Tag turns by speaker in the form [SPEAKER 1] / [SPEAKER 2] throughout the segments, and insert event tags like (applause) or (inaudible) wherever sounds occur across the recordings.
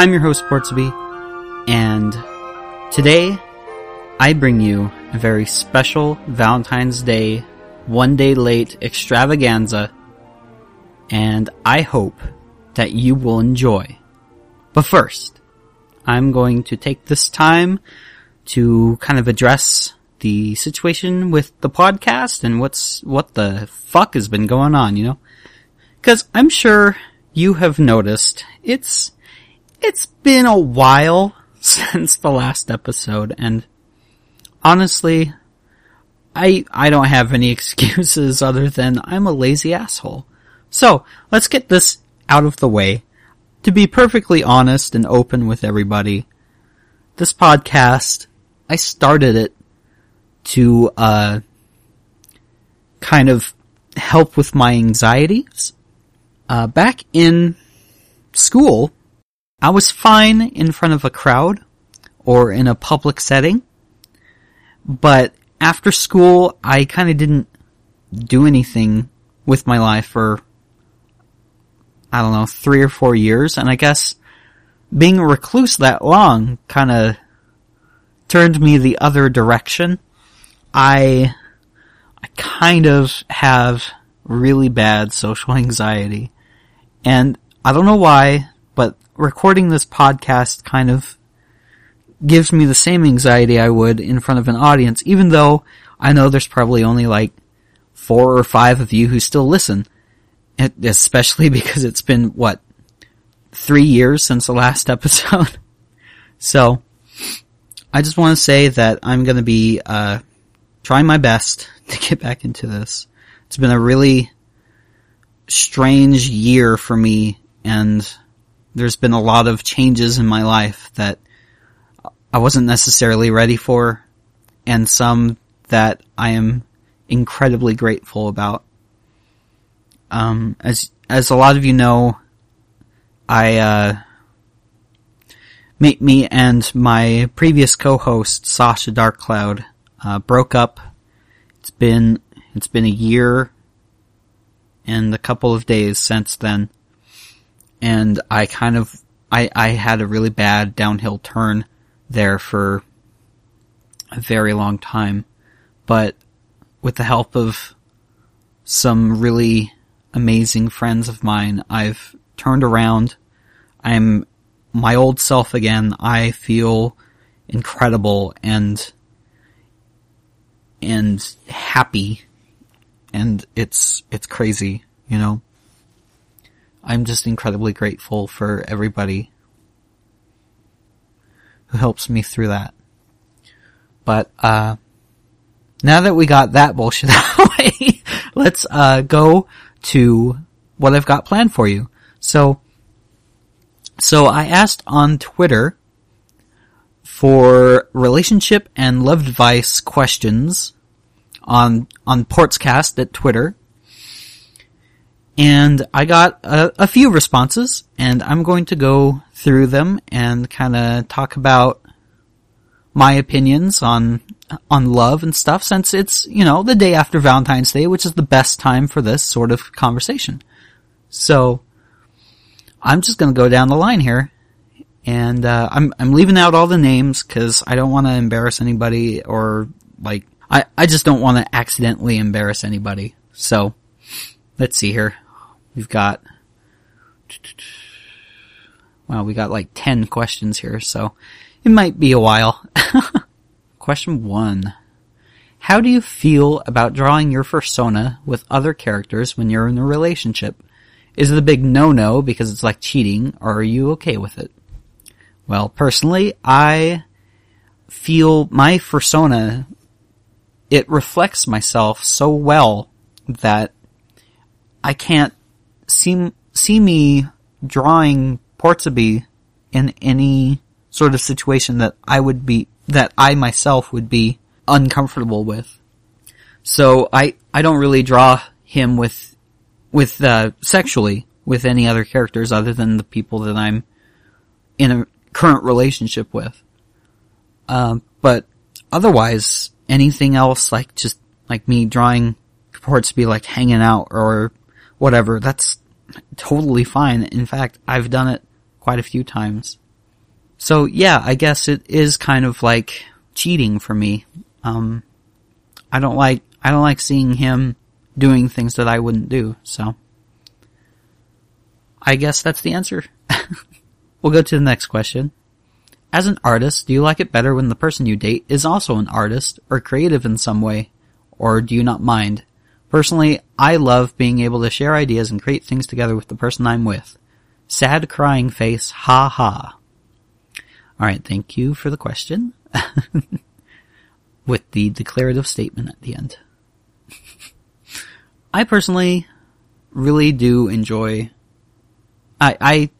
[SPEAKER 1] I'm your host Portsby, and today I bring you a very special Valentine's Day, one day late extravaganza, and I hope that you will enjoy. But first, I'm going to take this time to kind of address the situation with the podcast and what's, what the fuck has been going on, you know? Cause I'm sure you have noticed it's, it's been a while (laughs) since the last episode and honestly, I, I don't have any (laughs) excuses other than I'm a lazy asshole. So, let's get this out of the way. To be perfectly honest and open with everybody, this podcast, I started it to, uh, kind of help with my anxieties. Uh, back in school, I was fine in front of a crowd or in a public setting, but after school, I kind of didn't do anything with my life for, I don't know, three or four years, and I guess being a recluse that long kind of turned me the other direction. I, I kind of have really bad social (laughs) anxiety. And I don't know why, but recording this podcast kind of gives me the same anxiety I would in front of an audience, even though I know there's probably only like four or five of you who still listen. Especially (laughs) because it's been, what, three years since the last episode. (laughs) so, I just want to say that I'm going to be, uh, trying my best (laughs) to get back into this. It's been a really strange year for me and there's been a lot of changes in my life that I wasn't necessarily ready for and some that I am incredibly grateful about. Um, as, as a lot of you know, I, uh, me, me and my previous co-host, Sasha Darkcloud, uh, broke up. It's been, it's been a year and a couple of days since then. And I kind of, I, I had a really bad downhill turn there for a very long time. But with the help of some really amazing friends of mine, I've turned around. I'm my old self again. I feel incredible and and happy and it's it's crazy, you know. I'm just incredibly grateful for everybody who helps me through that. But uh now that we got that bullshit (laughs) out of the way, let's uh go to what I've got planned for you. So so I asked on Twitter for relationship and love advice questions on on Portscast at Twitter. And I got a, a few responses, and I'm going to go through them and kind of talk about my opinions on on love and stuff since it's, you know, the day after Valentine's Day, which is the best time for this sort of conversation. So, I'm just gonna go down the line here. And, uh, I'm, I'm leaving out all the names cause I don't want to embarrass anybody or, like, I, I just don't want to accidentally embarrass anybody. So, let's see here. We've got, well, we got like 10 questions here, so it might be a while. (laughs) Question one. How do you feel about drawing your persona with other characters when you're in a relationship? Is it a big no-no because it's like cheating, or are you okay with it? Well, personally, I feel my persona it reflects myself so well that I can't see, see me drawing Portsby in any sort of situation that I would be, that I myself would be uncomfortable with. So I, I don't really draw him with, with, uh, sexually with any other characters other than the people that I'm in a current relationship with. Um, but otherwise, anything else, like just like me drawing be like hanging out or whatever, that's totally fine. In fact, I've done it quite a few times. So yeah, I guess it is kind of like cheating for me. Um, I don't like, I don't like seeing him doing things that I wouldn't do, so. I guess that's the answer. (laughs) we'll go to the next question. As an artist, do you like it better when the person you date is also an artist or creative in some way? Or do you not mind? Personally, I love being able to share ideas and create things together with the person I'm with. Sad crying face, ha ha. Alright, thank you for the question. (laughs) with the declarative statement at the end. (laughs) I personally really do enjoy I I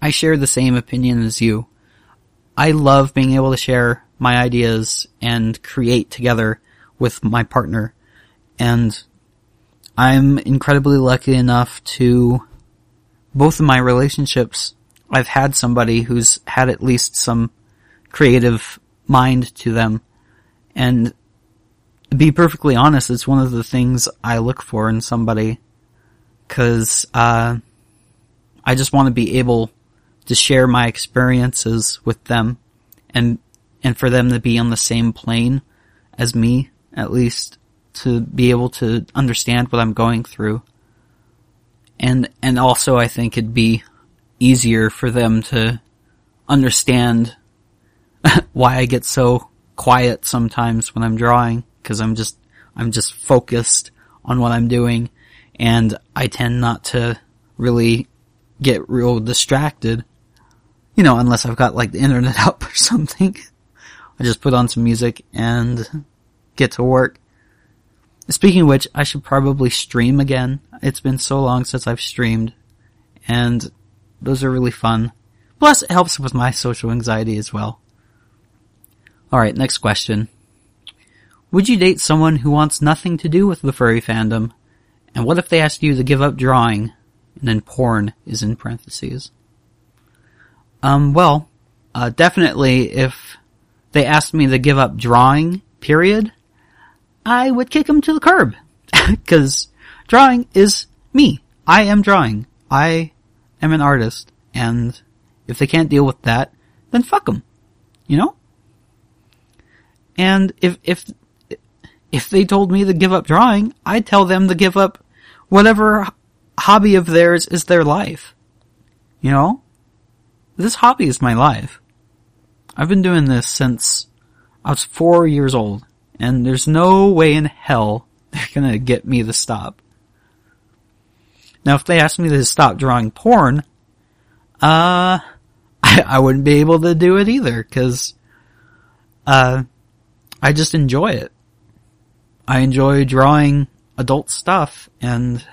[SPEAKER 1] I share the same opinion as you. I love being able to share my ideas and create together with my partner. And I'm incredibly lucky enough to both of my relationships, I've had somebody who's had at least some creative mind to them. And to be perfectly honest, it's one of the things I look for in somebody. Cause, uh, I just want to be able to share my experiences with them and, and for them to be on the same plane as me, at least to be able to understand what I'm going through. And, and also I think it'd be easier for them to understand (laughs) why I get so quiet sometimes when I'm drawing, cause I'm just, I'm just focused on what I'm doing and I tend not to really get real distracted. You know, unless I've got like the internet (laughs) up or something. I just put on some music and get to work. Speaking of which, I should probably stream again. It's been so long since I've streamed. And those are really fun. Plus, it helps with my social anxiety as well. Alright, next question. Would you date someone who wants nothing to do with the furry fandom? And what if they asked you to give up drawing and then porn is in parentheses. Um, well, uh, definitely if they asked me to give up drawing, period, I would kick them to the curb. (laughs) Cause drawing is me. I am drawing. I am an artist. And if they can't deal with that, then fuck them. You know? And if, if, if they told me to give up drawing, I'd tell them to give up whatever hobby of theirs is their life. You know? This hobby is my life. I've been doing this since I was four years old, and there's no way in hell they're gonna get me to stop. Now, if they asked me to stop drawing porn, uh, (laughs) I, I wouldn't be able to do it either, cause, uh, I just enjoy it. I enjoy drawing adult stuff, and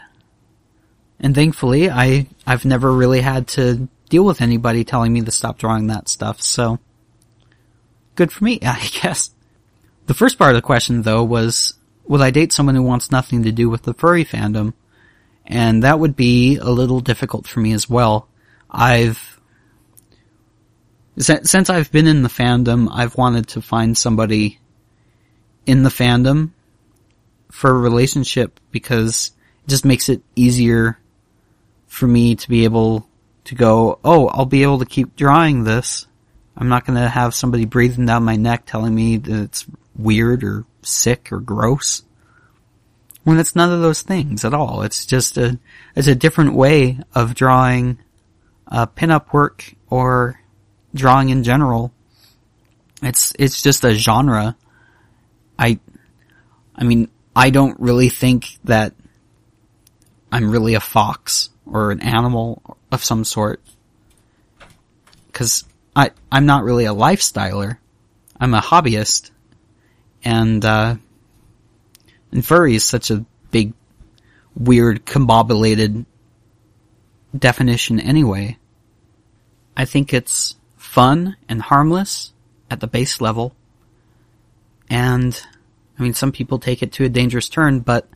[SPEAKER 1] and thankfully, I, I've never really had to deal with anybody telling me to stop drawing that stuff, so good for me, (laughs) I guess. The first part of the question though was, would I date someone who wants nothing to do with the furry fandom? And that would be a little difficult for me as well. I've, since I've been in the fandom, I've wanted to find somebody in the fandom for a relationship because it just makes it easier for me to be able to go, oh, I'll be able to keep drawing this. I'm not going to have somebody breathing down my neck telling me that it's weird or sick or gross. When it's none of those things at all. It's just a, it's a different way of drawing uh, pinup work or drawing in general. It's, it's just a genre. I, I mean, I don't really think that I'm really a fox or an animal of some sort. Cause I, I'm not really a lifestyler. I'm a hobbyist. And, uh, and furry is such a big, weird, combobulated definition anyway. I think it's fun and harmless at the base level. And, I mean, some people take it to a dangerous turn, but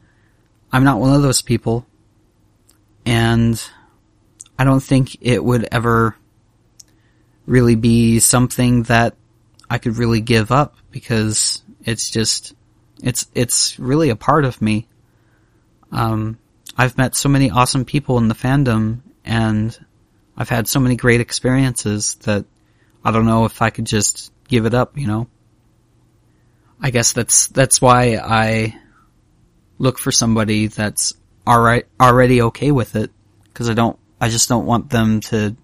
[SPEAKER 1] I'm not one of those people and I don't think it would ever really be something that I could really give up because it's just it's it's really a part of me. Um, I've met so many awesome people in the fandom and I've had so many great experiences that I don't know if I could just give it up, you know? I guess that's, that's why I look for somebody that's alright, already okay with it. Cause I don't, I just don't want them to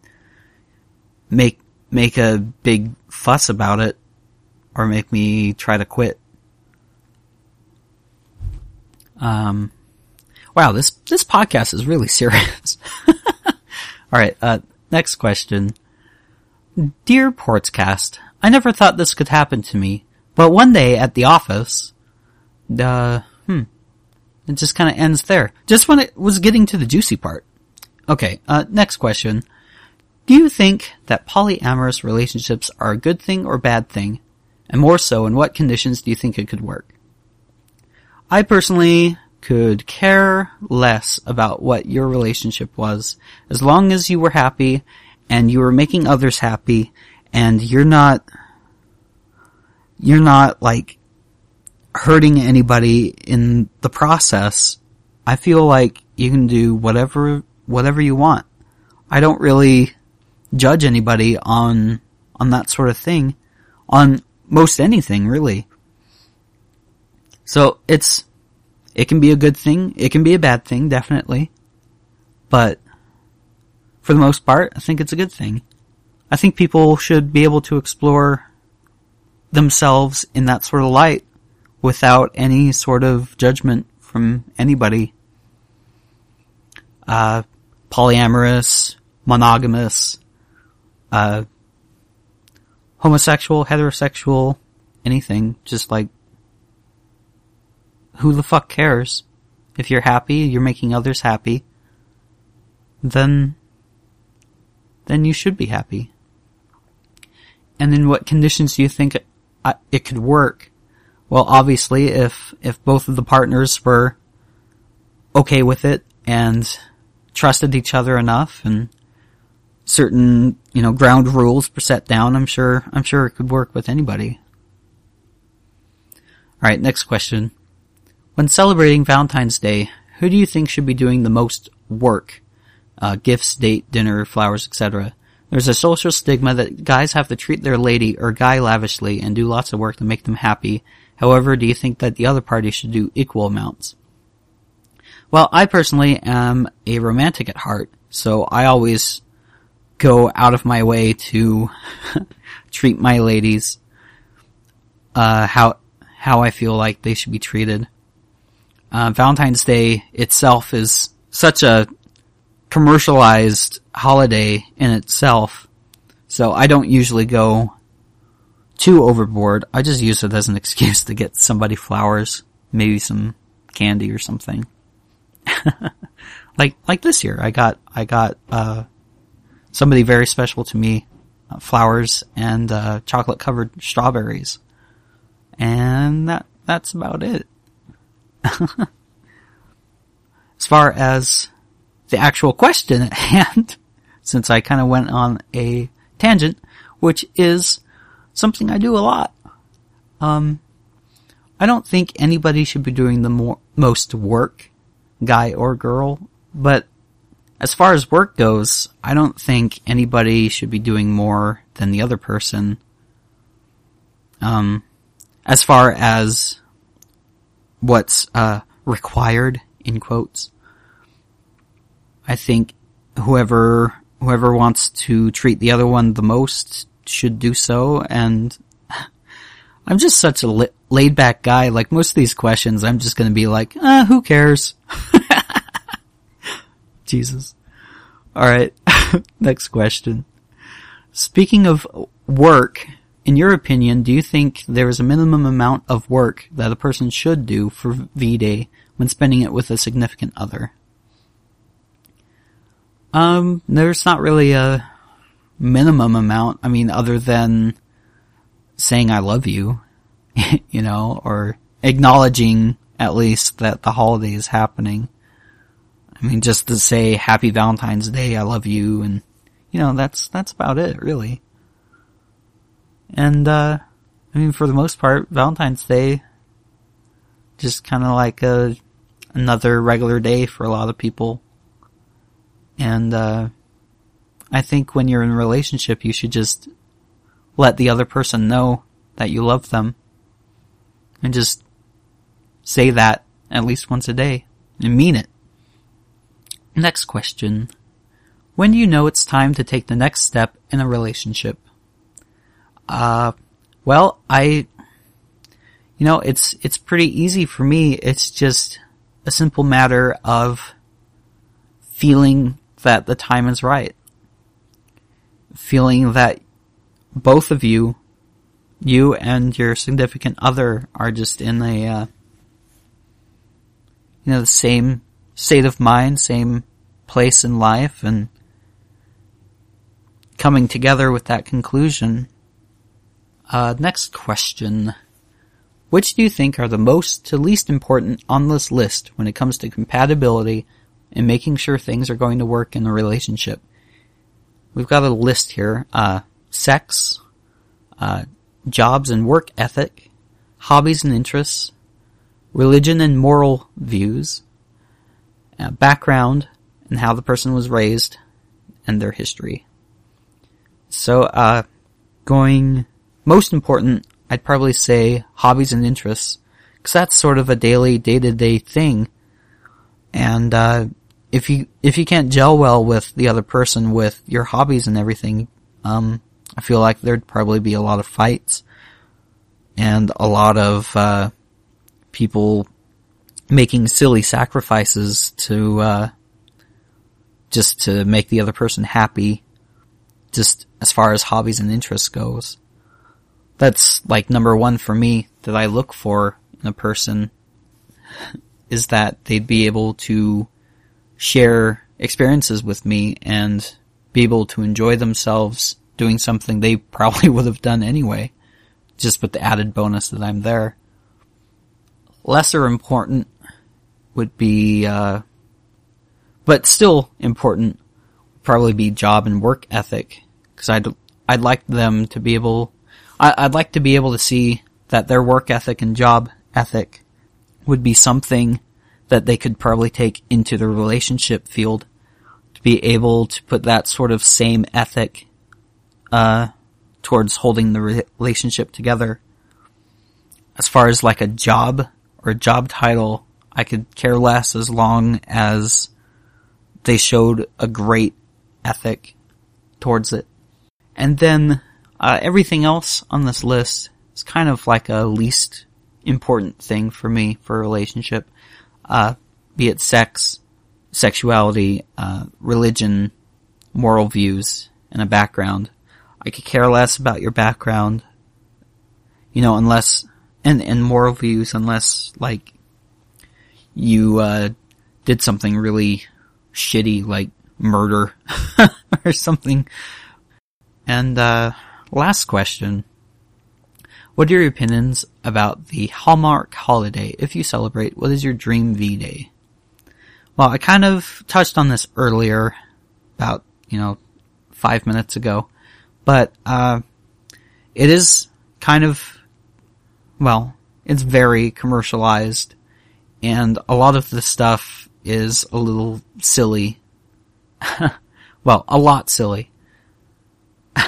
[SPEAKER 1] make, make a big fuss about it or make me try to quit. Um, wow, this, this podcast is really (laughs) serious. (laughs) Alright, uh, next question. Dear Portscast, I never thought this could happen to me, but one day at the office, uh, hmm, it just kind of ends there. Just when it was getting to the juicy part. Okay, uh, next question. Do you think that polyamorous relationships are a good thing or bad thing? And more so, in what conditions do you think it could work? I personally could care less about what your relationship was as long as you were happy and you were making others happy and you're not you're not like hurting anybody in the process. I feel like you can do whatever whatever you want. I don't really judge anybody on on that sort of thing on most anything really. So it's it can be a good thing. It can be a bad thing, definitely. But for the most part, I think it's a good thing. I think people should be able to explore themselves in that sort of light without any sort of judgment from anybody. Uh, polyamorous, monogamous, uh, homosexual, heterosexual, anything. Just like who the fuck cares? If you're happy, you're making others happy, then, then you should be happy. And in what conditions do you think it, uh, it could work? Well, obviously, if, if both of the partners were okay with it and trusted each other enough and certain, you know, ground rules set down, I'm sure, I'm sure it could work with anybody. Alright, next question. When celebrating Valentine's Day, who do you think should be doing the most work? Uh, gifts, date, dinner, flowers, etc. There's a social stigma that guys have to treat their lady or guy lavishly and do lots of work to make them happy. However, do you think that the other party should do equal amounts? Well, I personally am a romantic at heart, so I always go out of my way to (laughs) treat my ladies uh, how how I feel like they should be treated uh, Valentine's Day itself is such a commercialized holiday in itself. So I don't usually go too overboard. I just use it as an (laughs) excuse to get somebody flowers, maybe some candy or something. (laughs) like like this year, I got I got uh, somebody very special to me, uh, flowers and uh, chocolate covered strawberries, and that that's about it. (laughs) as far as the actual question at (laughs) hand, since I kind of went on a tangent, which is something I do a lot. Um, I don't think anybody should be doing the more, most work, guy or girl, but as far as work goes, I don't think anybody should be doing more than the other person. Um, as far as what's uh, required in quotes. I think whoever whoever wants to treat the other one the most should do so. And (laughs) I'm just such a laid back guy. Like most of these questions, I'm just going to be like, uh, who cares? (laughs) Jesus. All right. (laughs) Next question. Speaking of work, in your opinion, do you think there is a minimum amount of work that a person should do for V-Day when spending it with a significant other? Um, there's not really a minimum amount. I mean, other than saying I love you, (laughs) you know, or acknowledging at least that the holiday is happening. I mean, just to say happy Valentine's Day, I love you, and, you know, that's, that's about it, really. And, uh, I mean, for the most part, Valentine's Day, just kind of like a, another regular day for a lot of people. And, uh, I think when you're in a relationship, you should just let the other person know that you love them. And just say that at least once a day and mean it. Next question. When do you know it's time to take the next step in a relationship? Uh, well, I, you know, it's, it's pretty easy for me. It's just a simple matter of feeling that the time is right. Feeling that both of you, you and your significant other are just in a, uh, you know, the same state of mind, same place in life, and coming together with that conclusion. Uh, next question. Which do you think are the most to least important on this list when it comes to compatibility and making sure things are going to work in a relationship? We've got a list here. Uh, sex, uh, jobs and work ethic, hobbies and interests, religion and moral views, uh, background and how the person was raised, and their history. So, uh, going most important, I'd probably say hobbies and interests, because that's sort of a daily, day-to-day thing. And uh, if you if you can't gel well with the other person with your hobbies and everything, um, I feel like there'd probably be a lot of fights and a lot of uh, people making silly sacrifices to uh, just to make the other person happy. Just as far as hobbies and interests goes, that's like number one for me that I look for in a person (laughs) is that they'd be able to share experiences with me and be able to enjoy themselves doing something they (laughs) probably would have done anyway, just with the added bonus that I'm there. Lesser important would be, uh, but still important, probably be job and work ethic. Cause I'd, I'd like them to be able, I, I'd like to be able to see that their work ethic and job ethic would be something that they could probably take into the relationship field to be able to put that sort of same ethic, uh, towards holding the relationship together. As far as like a job or job title, I could care less as long as they showed a great ethic towards it. And then uh, everything else on this list is kind of like a least important thing for me for a relationship, uh, be it sex, sexuality, uh, religion, moral views, and a background. I could care less about your background, you know, unless and and moral views, unless like you uh, did something really shitty like murder (laughs) or something. And uh, last question. What are your opinions about the Hallmark holiday? If you celebrate, what is your dream V-Day? Well, I kind of touched on this earlier, about, you know, five minutes ago, but, uh, it is kind of, well, it's very commercialized and a lot of the stuff is a little silly. (laughs) well, a lot silly. (laughs)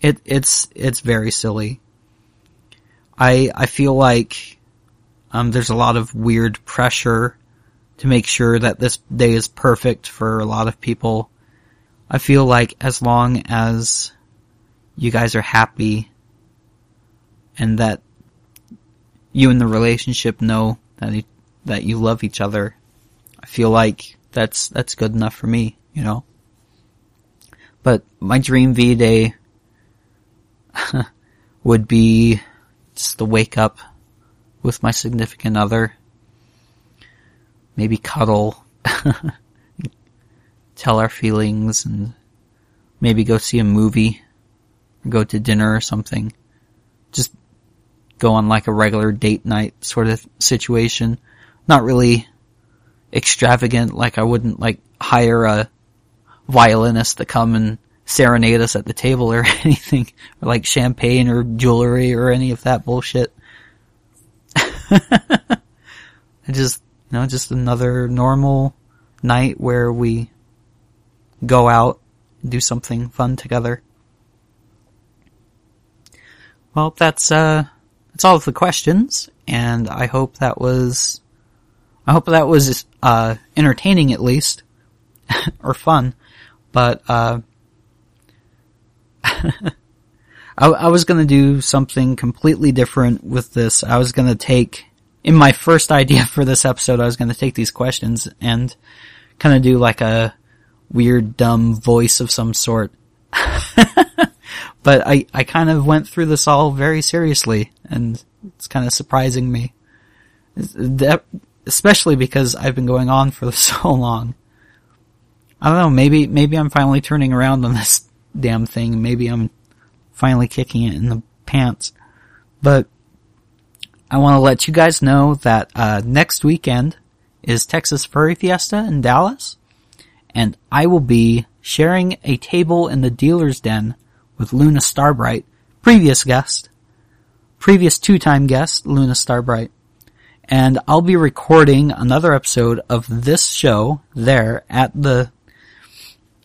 [SPEAKER 1] it it's it's very silly. I I feel like um, there's a lot of weird pressure to make sure that this day is perfect for a lot of people. I feel like as long as you guys are happy and that you and the relationship know that that you love each other. I feel like that's that's good enough for me, you know. But my dream V day (laughs) would be just to wake up with my significant other, maybe cuddle, (laughs) tell our feelings, and maybe go see a movie, go to dinner or something. Just go on like a regular date night sort of situation not really extravagant. Like I wouldn't like hire a violinist to come and serenade us at the table or (laughs) anything, or like champagne or jewelry or any of that bullshit. (laughs) Just, you know, just another normal night where we go out, do something fun together. Well, that's, uh, of the questions, and I hope that was, I hope that was, uh, entertaining at least, (laughs) or fun, but, uh, (laughs) I, I was gonna do something completely different with this. I was gonna take, in my first idea for this episode, I was gonna take these questions and kind of do like a weird dumb voice of some sort. (laughs) but I, I kind of went through this all very seriously and it's kind of surprising me. Especially because I've been going on for (laughs) so long. I don't know, maybe, maybe I'm finally turning around on this (laughs) damn thing. Maybe I'm finally kicking it in the pants. But I want to let you guys know that uh, next weekend is Texas Furry Fiesta in Dallas, and I will be sharing a table in the dealer's den with Luna Starbright, previous guest, previous two-time guest, Luna Starbright. And I'll be recording another episode of this show there at the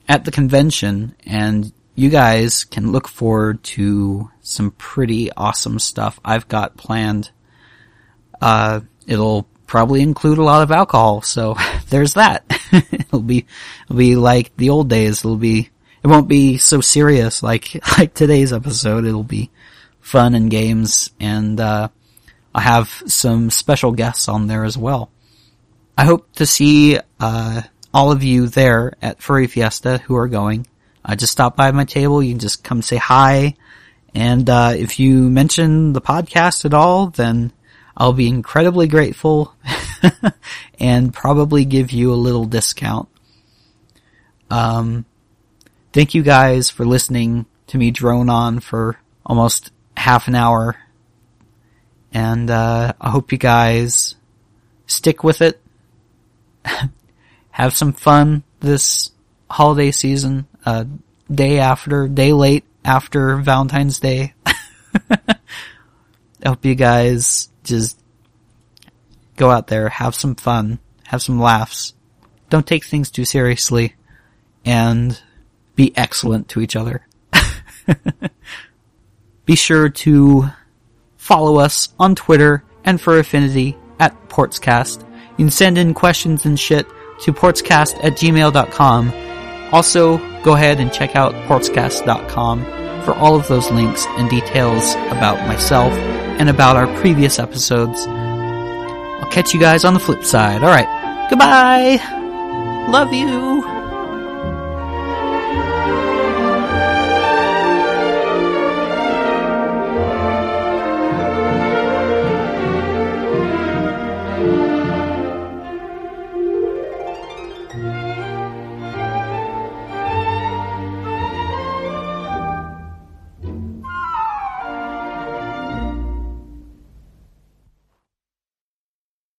[SPEAKER 1] at the convention and you guys can look forward to some pretty awesome stuff I've got planned. Uh, it'll probably include a lot of alcohol, so (laughs) there's that. (laughs) it'll be, it'll be like the old days. It'll be, it won't be so serious like, (laughs) like today's episode. It'll be fun and games and, uh, I have some special guests on there as well. I hope to see, uh, all of you there at Furry Fiesta who are going. Uh, just stop by my table. You can just come say hi. And, uh, if you mention the podcast at all, then I'll be incredibly grateful (laughs) and probably give you a little discount. Um, thank you guys for listening to me drone on for almost half an hour. And, uh, I hope you guys stick with it. (laughs) Have some fun this holiday season, uh, day after, day late after Valentine's Day. (laughs) I hope you guys just go out there, have some fun, have some laughs. Don't take things too seriously and be excellent to each other. (laughs) be sure to follow us on Twitter and Fur Affinity at Portscast. You can send in questions and shit to portscast at gmail.com. Also, go ahead and check out portscast.com for all of those links and details about myself and about our previous episodes. I'll catch you guys on the flip side. Alright, goodbye! Love you!